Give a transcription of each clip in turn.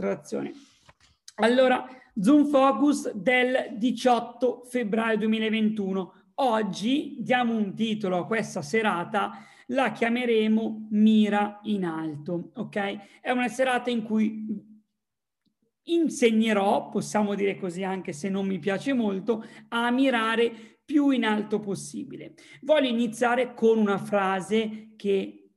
registrazione. Allora, Zoom Focus del 18 febbraio 2021. Oggi diamo un titolo a questa serata, la chiameremo Mira in alto, ok? È una serata in cui insegnerò, possiamo dire così anche se non mi piace molto, a mirare più in alto possibile. Voglio iniziare con una frase che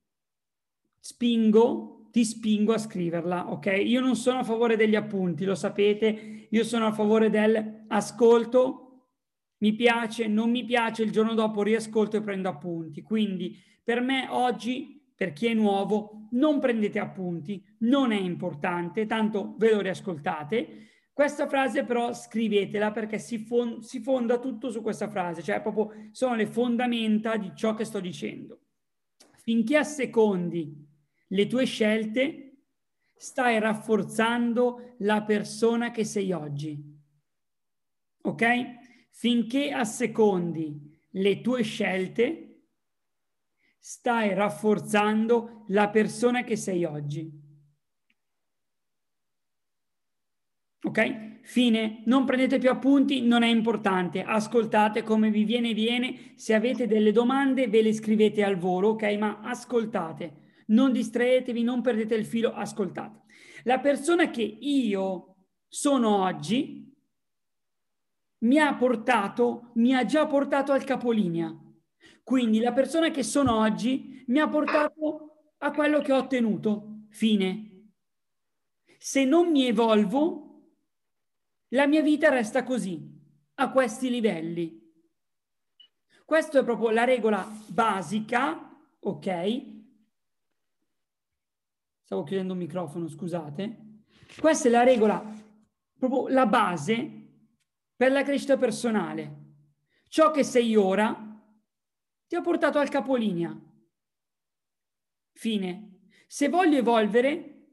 spingo, ti spingo a scriverla, ok? Io non sono a favore degli appunti, lo sapete, io sono a favore del ascolto, mi piace, non mi piace, il giorno dopo riascolto e prendo appunti. Quindi per me oggi per chi è nuovo, non prendete appunti, non è importante, tanto ve lo riascoltate. Questa frase però scrivetela perché si, fon- si fonda tutto su questa frase, cioè proprio sono le fondamenta di ciò che sto dicendo. Finché assecondi le tue scelte, stai rafforzando la persona che sei oggi. Ok? Finché assecondi le tue scelte, stai rafforzando la persona che sei oggi. Ok? Fine. Non prendete più appunti, non è importante. Ascoltate come vi viene, viene. Se avete delle domande, ve le scrivete al volo, ok? Ma ascoltate. Non distraetevi, non perdete il filo, ascoltate. La persona che io sono oggi mi ha portato, mi ha già portato al capolinea. Quindi la persona che sono oggi mi ha portato a quello che ho ottenuto. Fine. Se non mi evolvo, la mia vita resta così, a questi livelli. Questa è proprio la regola basica, ok? Stavo chiudendo il microfono, scusate. Questa è la regola, proprio la base per la crescita personale. Ciò che sei ora ti ho portato al capolinea. Fine. Se voglio evolvere,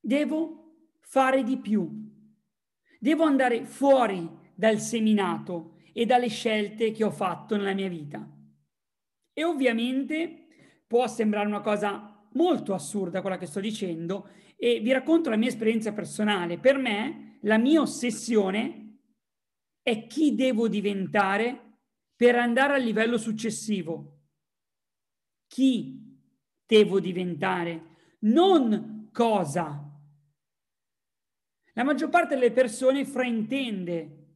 devo fare di più. Devo andare fuori dal seminato e dalle scelte che ho fatto nella mia vita. E ovviamente può sembrare una cosa molto assurda quella che sto dicendo e vi racconto la mia esperienza personale. Per me la mia ossessione è chi devo diventare per andare al livello successivo. Chi devo diventare? Non cosa. La maggior parte delle persone fraintende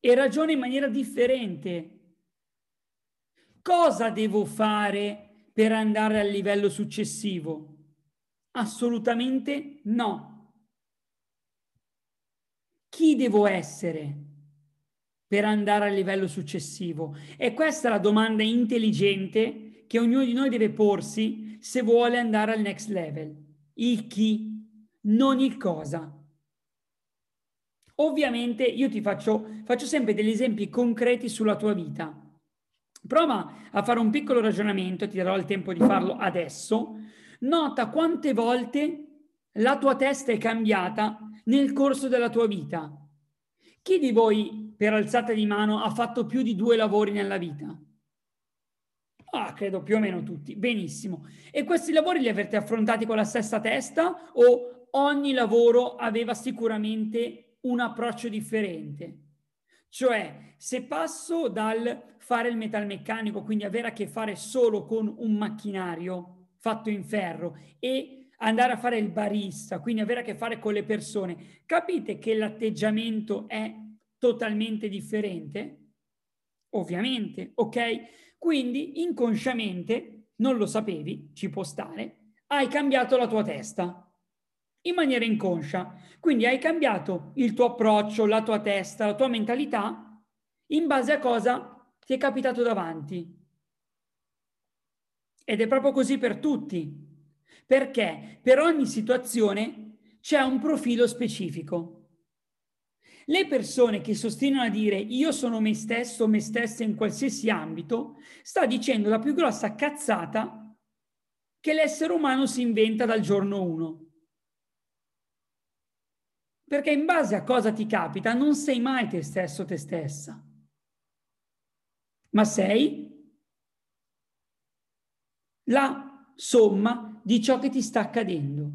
e ragiona in maniera differente. Cosa devo fare per andare al livello successivo? Assolutamente no. Chi devo essere? per andare al livello successivo? E questa è la domanda intelligente che ognuno di noi deve porsi se vuole andare al next level. Il chi, non il cosa. Ovviamente io ti faccio, faccio sempre degli esempi concreti sulla tua vita. Prova a fare un piccolo ragionamento, ti darò il tempo di farlo adesso. Nota quante volte la tua testa è cambiata nel corso della tua vita. Chi di voi per alzata di mano ha fatto più di due lavori nella vita? Ah, credo più o meno tutti. Benissimo. E questi lavori li avete affrontati con la stessa testa o ogni lavoro aveva sicuramente un approccio differente? Cioè, se passo dal fare il metalmeccanico, quindi avere a che fare solo con un macchinario fatto in ferro e andare a fare il barista, quindi avere a che fare con le persone, capite che l'atteggiamento è totalmente differente? Ovviamente, ok? Quindi inconsciamente, non lo sapevi, ci può stare, hai cambiato la tua testa in maniera inconscia. Quindi hai cambiato il tuo approccio, la tua testa, la tua mentalità in base a cosa ti è capitato davanti. Ed è proprio così per tutti. Perché per ogni situazione c'è un profilo specifico. Le persone che sostengono a dire io sono me stesso me stessa in qualsiasi ambito, sta dicendo la più grossa cazzata che l'essere umano si inventa dal giorno uno. Perché in base a cosa ti capita non sei mai te stesso te stessa, ma sei la somma di ciò che ti sta accadendo.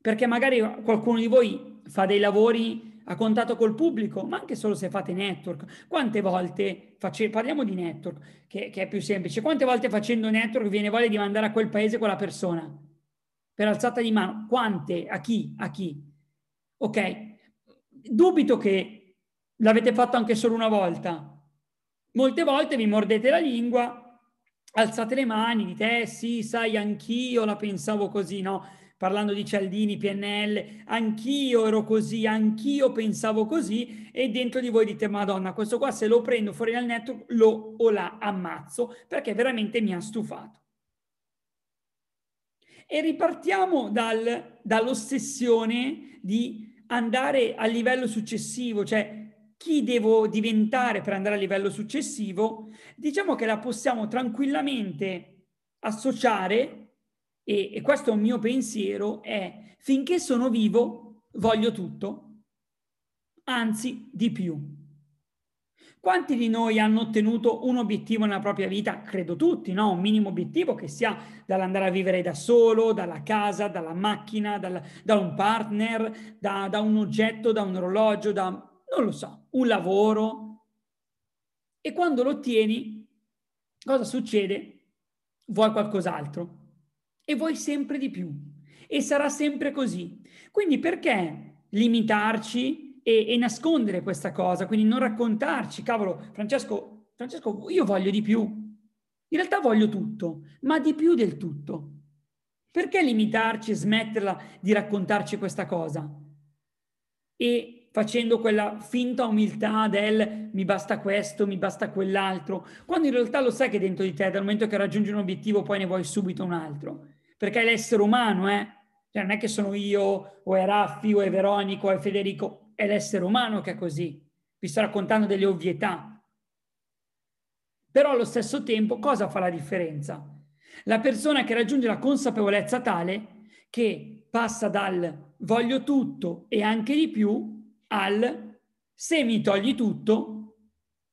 Perché magari qualcuno di voi fa dei lavori a contatto col pubblico, ma anche solo se fate network. Quante volte, face, parliamo di network, che, che, è più semplice, quante volte facendo network viene voglia di mandare a quel paese quella persona? Per alzata di mano. Quante? A chi? A chi? Ok? Dubito che l'avete fatto anche solo una volta. Molte volte vi mordete la lingua, alzate le mani, dite, eh sì, sai, anch'io la pensavo così, no? parlando di Cialdini, PNL, anch'io ero così, anch'io pensavo così e dentro di voi dite Madonna, questo qua se lo prendo fuori dal network lo o la ammazzo perché veramente mi ha stufato. E ripartiamo dal, dall'ossessione di andare al livello successivo, cioè chi devo diventare per andare al livello successivo, diciamo che la possiamo tranquillamente associare e, e questo è un mio pensiero, è finché sono vivo voglio tutto, anzi di più. Quanti di noi hanno ottenuto un obiettivo nella propria vita? Credo tutti, no? Un minimo obiettivo che sia dall'andare a vivere da solo, dalla casa, dalla macchina, dal, da un partner, da, da un oggetto, da un orologio, da, non lo so, un lavoro. E quando lo ottieni, cosa succede? Vuoi qualcos'altro e vuoi sempre di più. E sarà sempre così. Quindi perché limitarci e, e nascondere questa cosa? Quindi non raccontarci, cavolo, Francesco, Francesco, io voglio di più. In realtà voglio tutto, ma di più del tutto. Perché limitarci e smetterla di raccontarci questa cosa? E facendo quella finta umiltà del mi basta questo, mi basta quell'altro, quando in realtà lo sai che dentro di te, dal momento che raggiungi un obiettivo, poi ne vuoi subito un altro perché è l'essere umano, eh? Cioè, non è che sono io, o è Raffi, o è Veronico, o è Federico, è l'essere umano che è così. Vi sto raccontando delle ovvietà. Però allo stesso tempo cosa fa la differenza? La persona che raggiunge la consapevolezza tale che passa dal voglio tutto e anche di più al se mi togli tutto,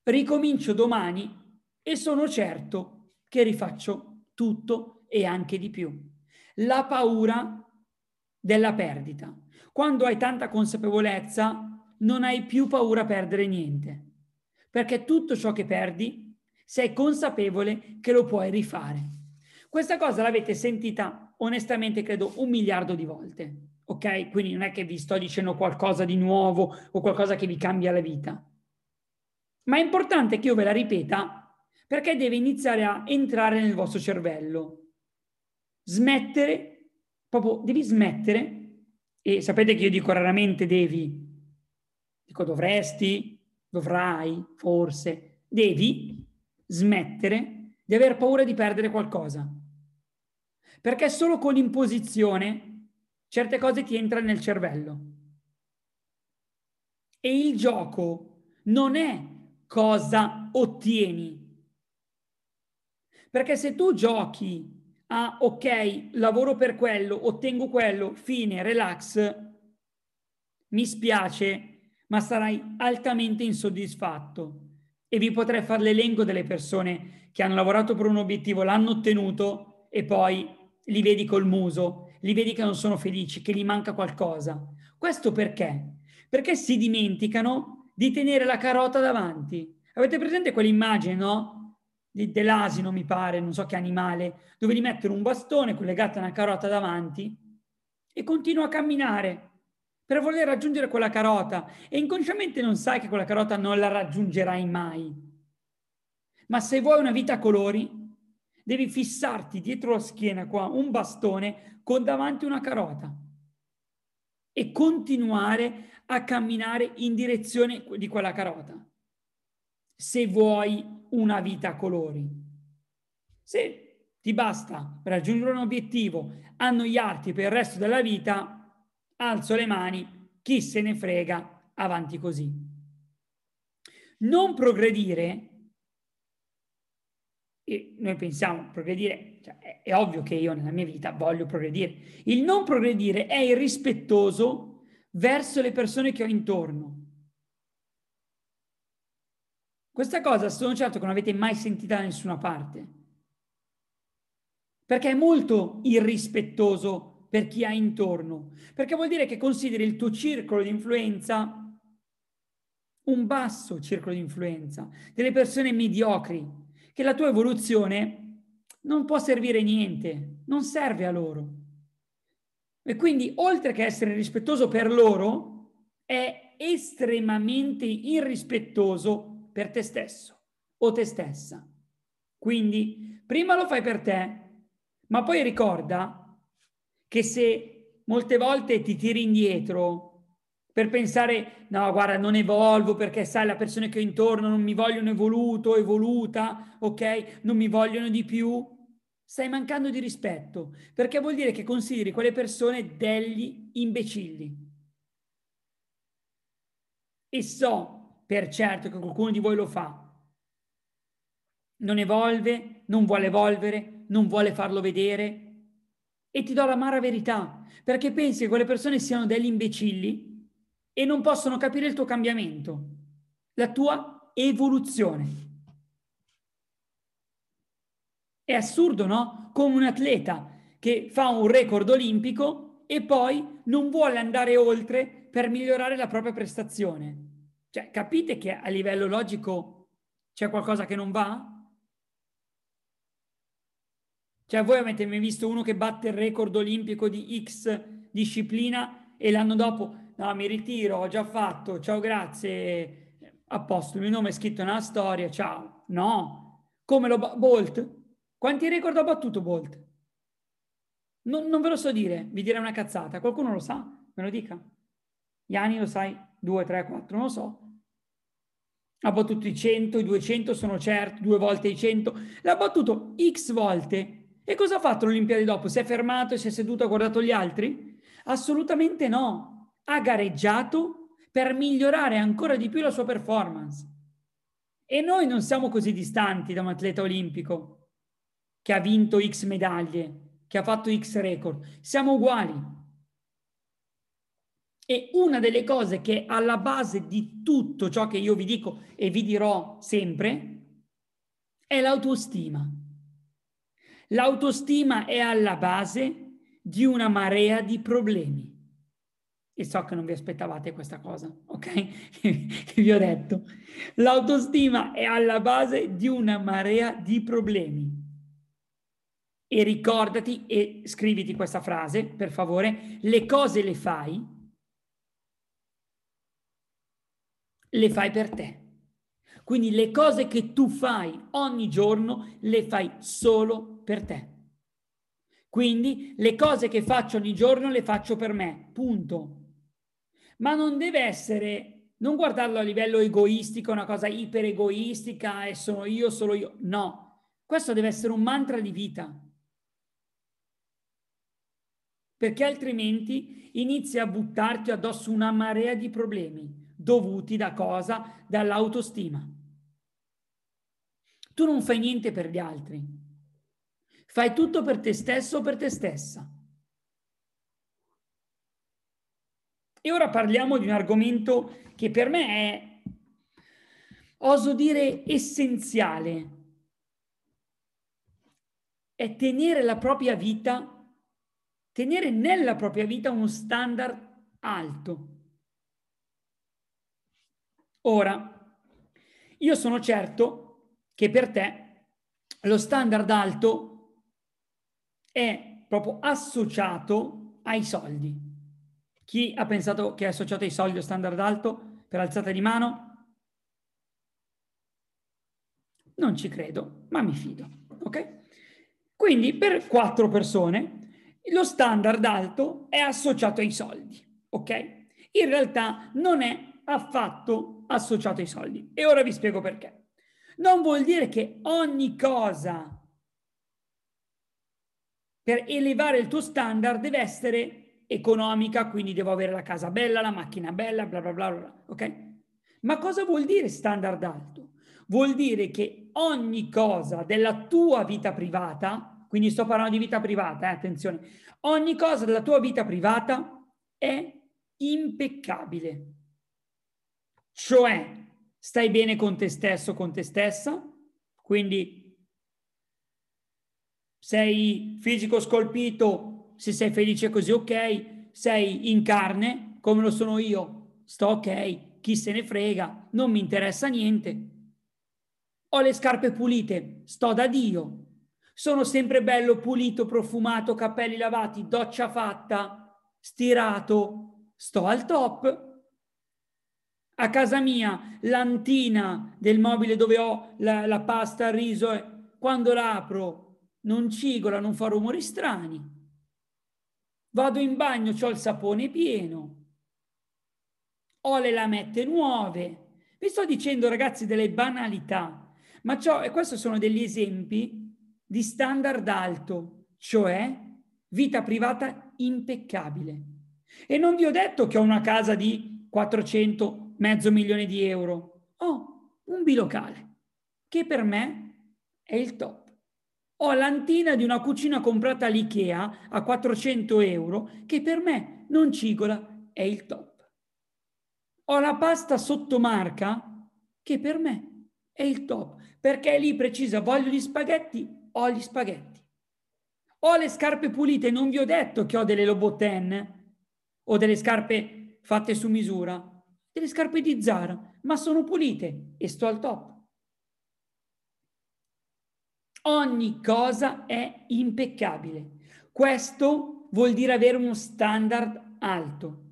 ricomincio domani e sono certo che rifaccio tutto e anche di più la paura della perdita. Quando hai tanta consapevolezza, non hai più paura a perdere niente, perché tutto ciò che perdi sei consapevole che lo puoi rifare. Questa cosa l'avete sentita onestamente credo un miliardo di volte, ok? Quindi non è che vi sto dicendo qualcosa di nuovo o qualcosa che vi cambia la vita. Ma è importante che io ve la ripeta perché deve iniziare a entrare nel vostro cervello smettere, proprio devi smettere, e sapete che io dico raramente devi, dico dovresti, dovrai, forse, devi smettere di aver paura di perdere qualcosa. Perché solo con l'imposizione certe cose ti entrano nel cervello. E il gioco non è cosa ottieni. Perché se tu giochi ah ok, lavoro per quello, ottengo quello, fine, relax, mi spiace, ma sarai altamente insoddisfatto. E vi potrei fare l'elenco delle persone che hanno lavorato per un obiettivo, l'hanno ottenuto e poi li vedi col muso, li vedi che non sono felici, che gli manca qualcosa. Questo perché? Perché si dimenticano di tenere la carota davanti. Avete presente quell'immagine, no? Dell'asino, mi pare, non so che animale, dove gli mettono un bastone collegato a una carota davanti e continua a camminare per voler raggiungere quella carota e inconsciamente non sai che quella carota non la raggiungerai mai. Ma se vuoi una vita a colori, devi fissarti dietro la schiena qua un bastone con davanti una carota e continuare a camminare in direzione di quella carota. Se vuoi una vita a colori. Se ti basta per raggiungere un obiettivo annoiarti per il resto della vita, alzo le mani, chi se ne frega, avanti così. Non progredire, e noi pensiamo progredire, cioè è, è ovvio che io nella mia vita voglio progredire. Il non progredire è irrispettoso verso le persone che ho intorno questa cosa sono certo che non avete mai sentita da nessuna parte. perché è molto irrispettoso per chi ha intorno, perché vuol dire che consideri il tuo circolo di influenza un basso circolo di influenza, delle persone mediocri, che la tua evoluzione non può servire niente, non serve a loro. E quindi, oltre che essere rispettoso per loro, è estremamente irrispettoso per te stesso o te stessa. Quindi, prima lo fai per te, ma poi ricorda che se molte volte ti tiri indietro per pensare, no, guarda, non evolvo perché sai, le persone che ho intorno non mi vogliono evoluto, evoluta, ok? Non mi vogliono di più. Stai mancando di rispetto, perché vuol dire che consideri quelle persone degli imbecilli. E so per certo che qualcuno di voi lo fa. Non evolve, non vuole evolvere, non vuole farlo vedere. E ti do l'amara verità, perché pensi che quelle persone siano degli imbecilli e non possono capire il tuo cambiamento, la tua evoluzione. È assurdo, no? Come un atleta che fa un record olimpico e poi non vuole andare oltre per migliorare la propria prestazione. Cioè, capite che a livello logico c'è qualcosa che non va? Cioè, voi avete mai visto uno che batte il record olimpico di X disciplina e l'anno dopo no, mi ritiro, ho già fatto, ciao, grazie, a posto, il mio nome è scritto nella storia, ciao. No, come lo... Bolt? Quanti record ha battuto Bolt? Non, non ve lo so dire, vi direi una cazzata. Qualcuno lo sa? Me lo dica. Iani lo sai? 2, 3, 4, non lo so. Ha battuto i 100, i 200, sono certo, due volte i 100. L'ha battuto X volte. E cosa ha fatto l'Olimpiade dopo? Si è fermato e si è seduto e ha guardato gli altri? Assolutamente no ha gareggiato per migliorare ancora di più la sua performance. E noi non siamo così distanti da un atleta olimpico che ha vinto X medaglie, che ha fatto X record. Siamo uguali. E una delle cose che è alla base di tutto ciò che io vi dico e vi dirò sempre è l'autostima. L'autostima è alla base di una marea di problemi e so che non vi aspettavate questa cosa, ok? che vi ho detto. L'autostima è alla base di una marea di problemi. E ricordati e scriviti questa frase, per favore, le cose le fai, le fai per te. Quindi le cose che tu fai ogni giorno le fai solo per te. Quindi le cose che faccio ogni giorno le faccio per me, punto ma non deve essere, non guardarlo a livello egoistico, una cosa iper egoistica e sono io, solo io. No, questo deve essere un mantra di vita. Perché altrimenti inizi a buttarti addosso una marea di problemi dovuti da cosa? Dall'autostima. Tu non fai niente per gli altri. Fai tutto per te stesso o per te stessa. E ora parliamo di un argomento che per me è, oso dire, essenziale. È tenere la propria vita, tenere nella propria vita uno standard alto. Ora, io sono certo che per te lo standard alto è proprio associato ai soldi. Chi ha pensato che è associato ai soldi o standard alto per alzata di mano? Non ci credo, ma mi fido. Ok? Quindi per quattro persone lo standard alto è associato ai soldi. Ok? In realtà non è affatto associato ai soldi. E ora vi spiego perché. Non vuol dire che ogni cosa per elevare il tuo standard deve essere economica, quindi devo avere la casa bella, la macchina bella, bla bla bla, bla ok? Ma cosa vuol dire standard alto? Vuol dire che ogni cosa della tua vita privata, quindi sto parlando di vita privata, eh, attenzione, ogni cosa della tua vita privata è impeccabile. Cioè, stai bene con te stesso, con te stessa, quindi sei fisico scolpito, se sei felice così ok, sei in carne, come lo sono io, sto ok, chi se ne frega, non mi interessa niente. Ho le scarpe pulite, sto da Dio. Sono sempre bello pulito, profumato, capelli lavati, doccia fatta, stirato, sto al top. A casa mia, l'antina del mobile dove ho la, la pasta, il riso, quando l'apro non cigola, non fa rumori strani. Vado in bagno, ho il sapone pieno. Ho le lamette nuove. Vi sto dicendo, ragazzi, delle banalità, ma ciò, e questi sono degli esempi di standard alto, cioè vita privata impeccabile. E non vi ho detto che ho una casa di 400, mezzo milione di euro. Ho un bilocale, che per me è il top. Ho l'antina di una cucina comprata all'IKEA a 400 euro che per me non cigola, è il top. Ho la pasta sottomarca che per me è il top, perché è lì precisa, voglio gli spaghetti, ho gli spaghetti. Ho le scarpe pulite, non vi ho detto che ho delle Loboten o delle scarpe fatte su misura, delle scarpe di Zara, ma sono pulite e sto al top. Ogni cosa è impeccabile. Questo vuol dire avere uno standard alto.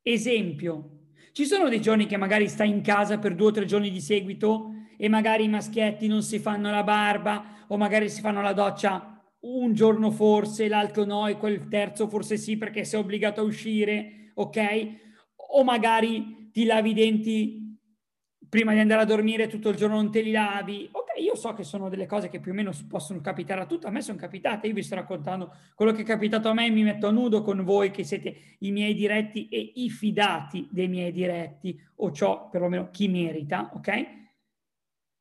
Esempio, ci sono dei giorni che magari stai in casa per due o tre giorni di seguito e magari i maschietti non si fanno la barba o magari si fanno la doccia un giorno forse, l'altro no e quel terzo forse sì perché sei obbligato a uscire, ok? O magari ti lavi i denti prima di andare a dormire tutto il giorno non te li lavi. Ok, io so che sono delle cose che più o meno possono capitare a tutti, a me sono capitate, io vi sto raccontando quello che è capitato a me, mi metto a nudo con voi che siete i miei diretti e i fidati dei miei diretti, o ciò perlomeno chi merita, ok?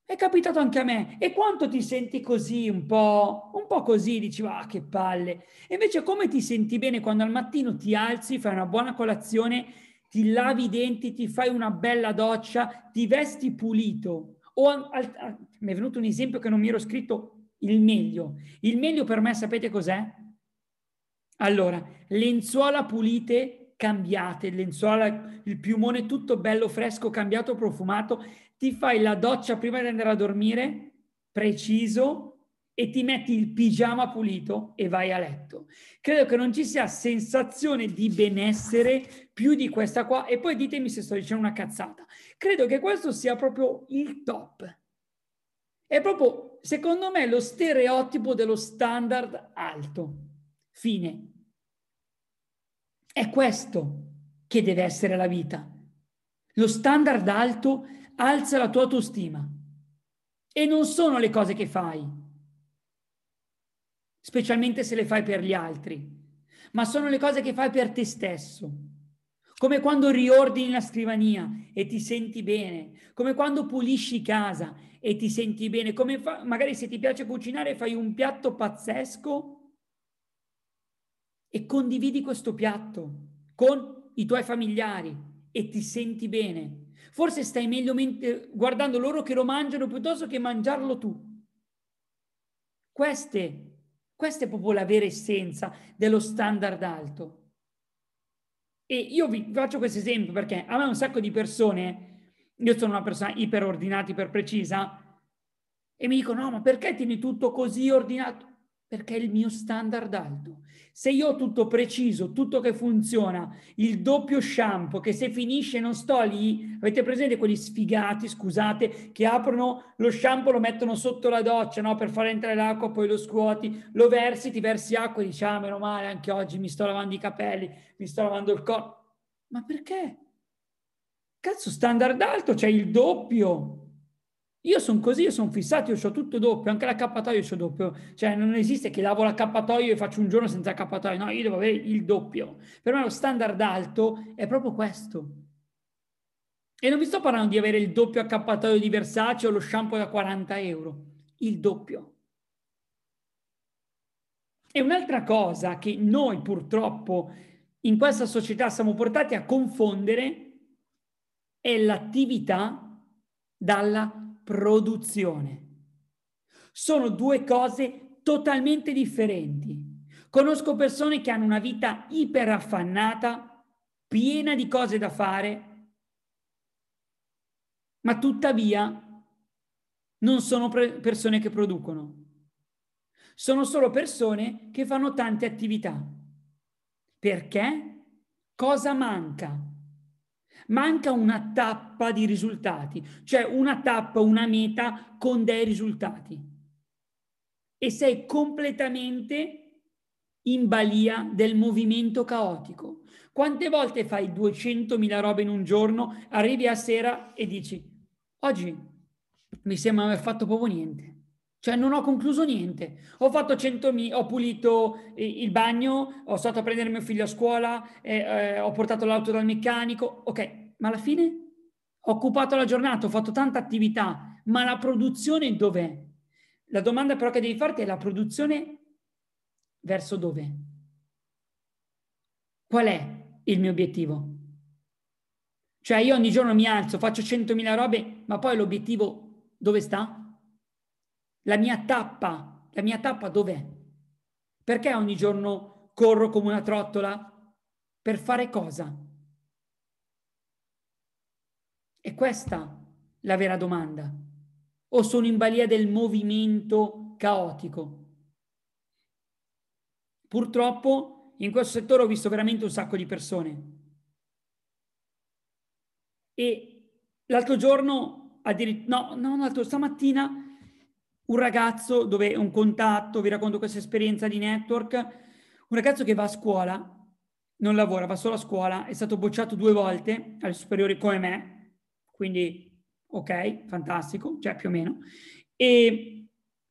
È capitato anche a me. E quanto ti senti così, un po', un po' così, dici, ah, che palle. E invece come ti senti bene quando al mattino ti alzi, fai una buona colazione ti lavi i denti, ti fai una bella doccia, ti vesti pulito. O al, al, mi è venuto un esempio che non mi ero scritto il meglio. Il meglio per me sapete cos'è? Allora, lenzuola pulite cambiate, lenzuola, il piumone tutto bello fresco, cambiato, profumato, ti fai la doccia prima di andare a dormire, preciso, e ti metti il pigiama pulito e vai a letto. Credo che non ci sia sensazione di benessere più di questa qua e poi ditemi se sto dicendo una cazzata. Credo che questo sia proprio il top. È proprio, secondo me, lo stereotipo dello standard alto. Fine. È questo che deve essere la vita. Lo standard alto alza la tua autostima. E non sono le cose che fai, specialmente se le fai per gli altri, ma sono le cose che fai per te stesso. Come quando riordini la scrivania e ti senti bene, come quando pulisci casa e ti senti bene, come fa, magari se ti piace cucinare fai un piatto pazzesco e condividi questo piatto con i tuoi familiari e ti senti bene. Forse stai meglio guardando loro che lo mangiano piuttosto che mangiarlo tu. Queste questa è proprio la vera essenza dello standard alto. E io vi faccio questo esempio perché a me un sacco di persone, io sono una persona iperordinata, iperprecisa, e mi dicono, no, ma perché tieni tutto così ordinato? Perché è il mio standard alto. Se io ho tutto preciso, tutto che funziona, il doppio shampoo, che se finisce non sto lì, avete presente quelli sfigati, scusate, che aprono lo shampoo, lo mettono sotto la doccia, no? Per far entrare l'acqua, poi lo scuoti, lo versi, ti versi acqua e dici, ah, meno male, anche oggi mi sto lavando i capelli, mi sto lavando il corpo. Ma perché? Cazzo, standard alto, c'è il doppio. Io sono così, io sono fissato, io ho tutto doppio, anche l'accappatoio ho doppio. Cioè non esiste che lavo l'accappatoio e faccio un giorno senza accappatoio, no, io devo avere il doppio. Per me lo standard alto è proprio questo. E non vi sto parlando di avere il doppio accappatoio di Versace o lo shampoo da 40 euro, il doppio. E un'altra cosa che noi purtroppo in questa società siamo portati a confondere è l'attività dalla produzione. Sono due cose totalmente differenti. Conosco persone che hanno una vita iperaffannata, piena di cose da fare, ma tuttavia non sono persone che producono. Sono solo persone che fanno tante attività. Perché? Cosa manca? Manca una tappa di risultati, cioè una tappa, una meta con dei risultati. E sei completamente in balia del movimento caotico. Quante volte fai 200.000 robe in un giorno, arrivi a sera e dici, oggi mi sembra aver fatto proprio niente. Cioè non ho concluso niente. Ho fatto 100.000, ho pulito il bagno, ho stato a prendere mio figlio a scuola, eh, eh, ho portato l'auto dal meccanico. Ok, ma alla fine ho occupato la giornata, ho fatto tanta attività, ma la produzione dov'è? La domanda però che devi farti è la produzione verso dove? Qual è il mio obiettivo? Cioè io ogni giorno mi alzo, faccio 100.000 robe, ma poi l'obiettivo dove sta? La mia tappa, la mia tappa dov'è? Perché ogni giorno corro come una trottola? Per fare cosa? È questa la vera domanda. O sono in balia del movimento caotico? Purtroppo in questo settore ho visto veramente un sacco di persone. E l'altro giorno, addirittura, no, no, l'altro stamattina un ragazzo dove un contatto, vi racconto questa esperienza di network, un ragazzo che va a scuola, non lavora, va solo a scuola, è stato bocciato due volte alle superiori come me, quindi ok, fantastico, cioè più o meno, e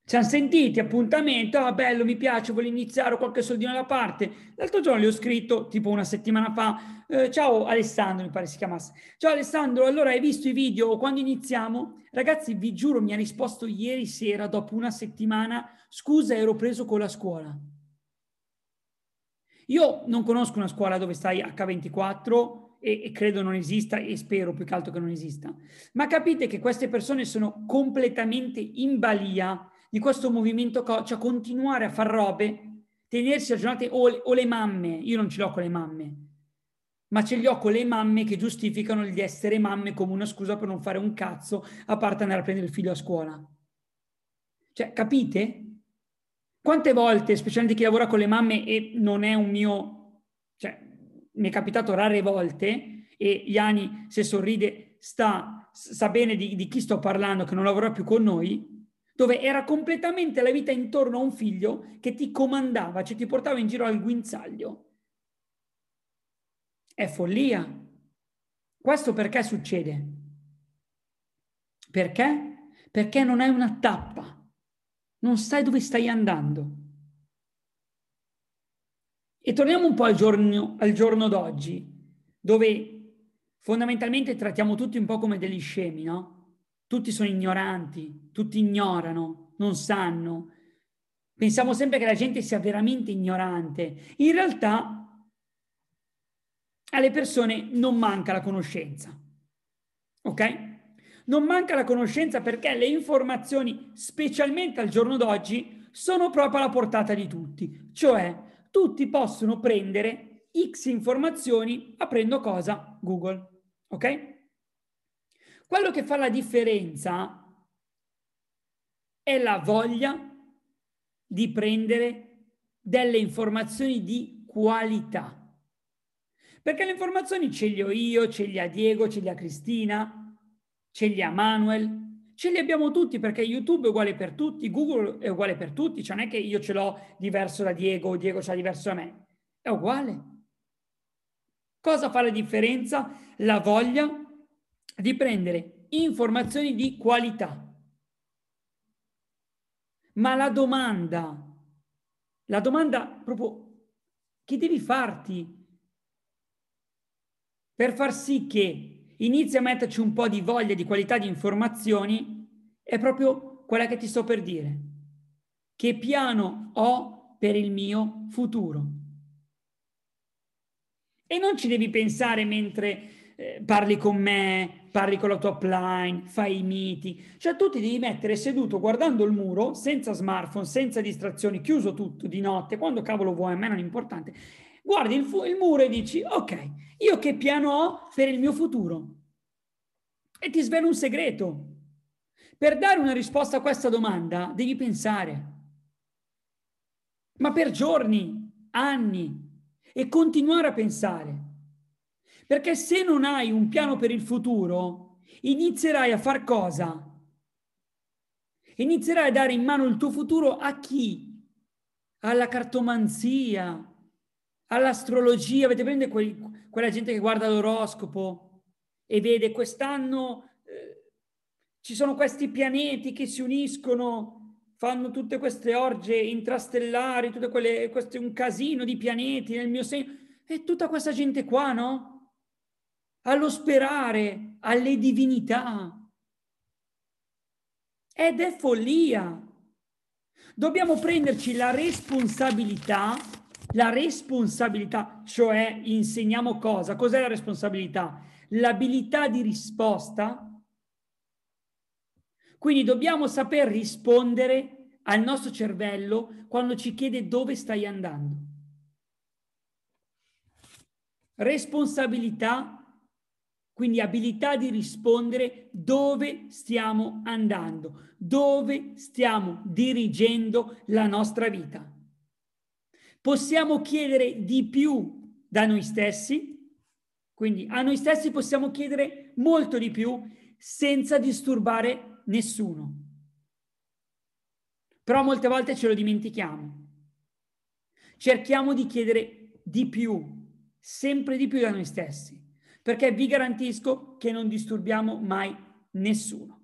ci hanno sentiti, appuntamento, ah bello, mi piace, voglio iniziare, ho qualche soldino da parte. L'altro giorno gli ho scritto, tipo una settimana fa, eh, ciao Alessandro, mi pare si chiamasse. Ciao Alessandro, allora hai visto i video quando iniziamo? Ragazzi, vi giuro, mi ha risposto ieri sera, dopo una settimana, scusa, ero preso con la scuola. Io non conosco una scuola dove stai H24 e, e, credo non esista e spero più che altro che non esista. Ma capite che queste persone sono completamente in balia di questo movimento, cioè continuare a far robe, tenersi aggiornate o, o le mamme, io non ce l'ho con le mamme, ma ce li ho con le mamme che giustificano di essere mamme come una scusa per non fare un cazzo a parte andare a prendere il figlio a scuola. Cioè, capite? Quante volte, specialmente chi lavora con le mamme e non è un mio, cioè, mi è capitato rare volte e Iani, se sorride, sta, sa bene di, di chi sto parlando, che non lavora più con noi, dove era completamente la vita intorno a un figlio che ti comandava, cioè ti portava in giro al guinzaglio. È follia. Questo perché succede? Perché? Perché non hai una tappa, non sai dove stai andando. E torniamo un po' al giorno, al giorno d'oggi, dove fondamentalmente trattiamo tutti un po' come degli scemi, no? Tutti sono ignoranti, tutti ignorano, non sanno. Pensiamo sempre che la gente sia veramente ignorante. In realtà alle persone non manca la conoscenza. Ok? Non manca la conoscenza perché le informazioni, specialmente al giorno d'oggi, sono proprio alla portata di tutti. Cioè, tutti possono prendere X informazioni aprendo cosa? Google. Ok? Quello che fa la differenza è la voglia di prendere delle informazioni di qualità. Perché le informazioni ce le ho io, ce le ha Diego, ce le ha Cristina, ce le ha Manuel, ce li abbiamo tutti perché YouTube è uguale per tutti, Google è uguale per tutti, cioè non è che io ce l'ho diverso da Diego o Diego ce l'ha diverso da me, è uguale. Cosa fa la differenza? La voglia di prendere informazioni di qualità. Ma la domanda, la domanda proprio che devi farti per far sì che inizi a metterci un po' di voglia di qualità di informazioni è proprio quella che ti sto per dire. Che piano ho per il mio futuro? E non ci devi pensare mentre eh, parli con me, parli con la tua upline, fai i miti. Cioè tu ti devi mettere seduto guardando il muro, senza smartphone, senza distrazioni, chiuso tutto di notte, quando cavolo vuoi, a me non è importante. Guardi il, fu- il muro e dici, ok, io che piano ho per il mio futuro? E ti svelo un segreto. Per dare una risposta a questa domanda devi pensare, ma per giorni, anni, e continuare a pensare. Perché se non hai un piano per il futuro, inizierai a far cosa? Inizierai a dare in mano il tuo futuro a chi? Alla cartomanzia, all'astrologia. Avete presente quei, quella gente che guarda l'oroscopo e vede quest'anno eh, ci sono questi pianeti che si uniscono, fanno tutte queste orge intrastellari, tutte quelle, questo un casino di pianeti nel mio segno. E tutta questa gente qua, no? Allo sperare alle divinità. Ed è follia. Dobbiamo prenderci la responsabilità, la responsabilità, cioè insegniamo cosa? Cos'è la responsabilità? L'abilità di risposta. Quindi dobbiamo saper rispondere al nostro cervello quando ci chiede dove stai andando. Responsabilità quindi abilità di rispondere dove stiamo andando, dove stiamo dirigendo la nostra vita. Possiamo chiedere di più da noi stessi, quindi a noi stessi possiamo chiedere molto di più senza disturbare nessuno. Però molte volte ce lo dimentichiamo. Cerchiamo di chiedere di più, sempre di più da noi stessi perché vi garantisco che non disturbiamo mai nessuno.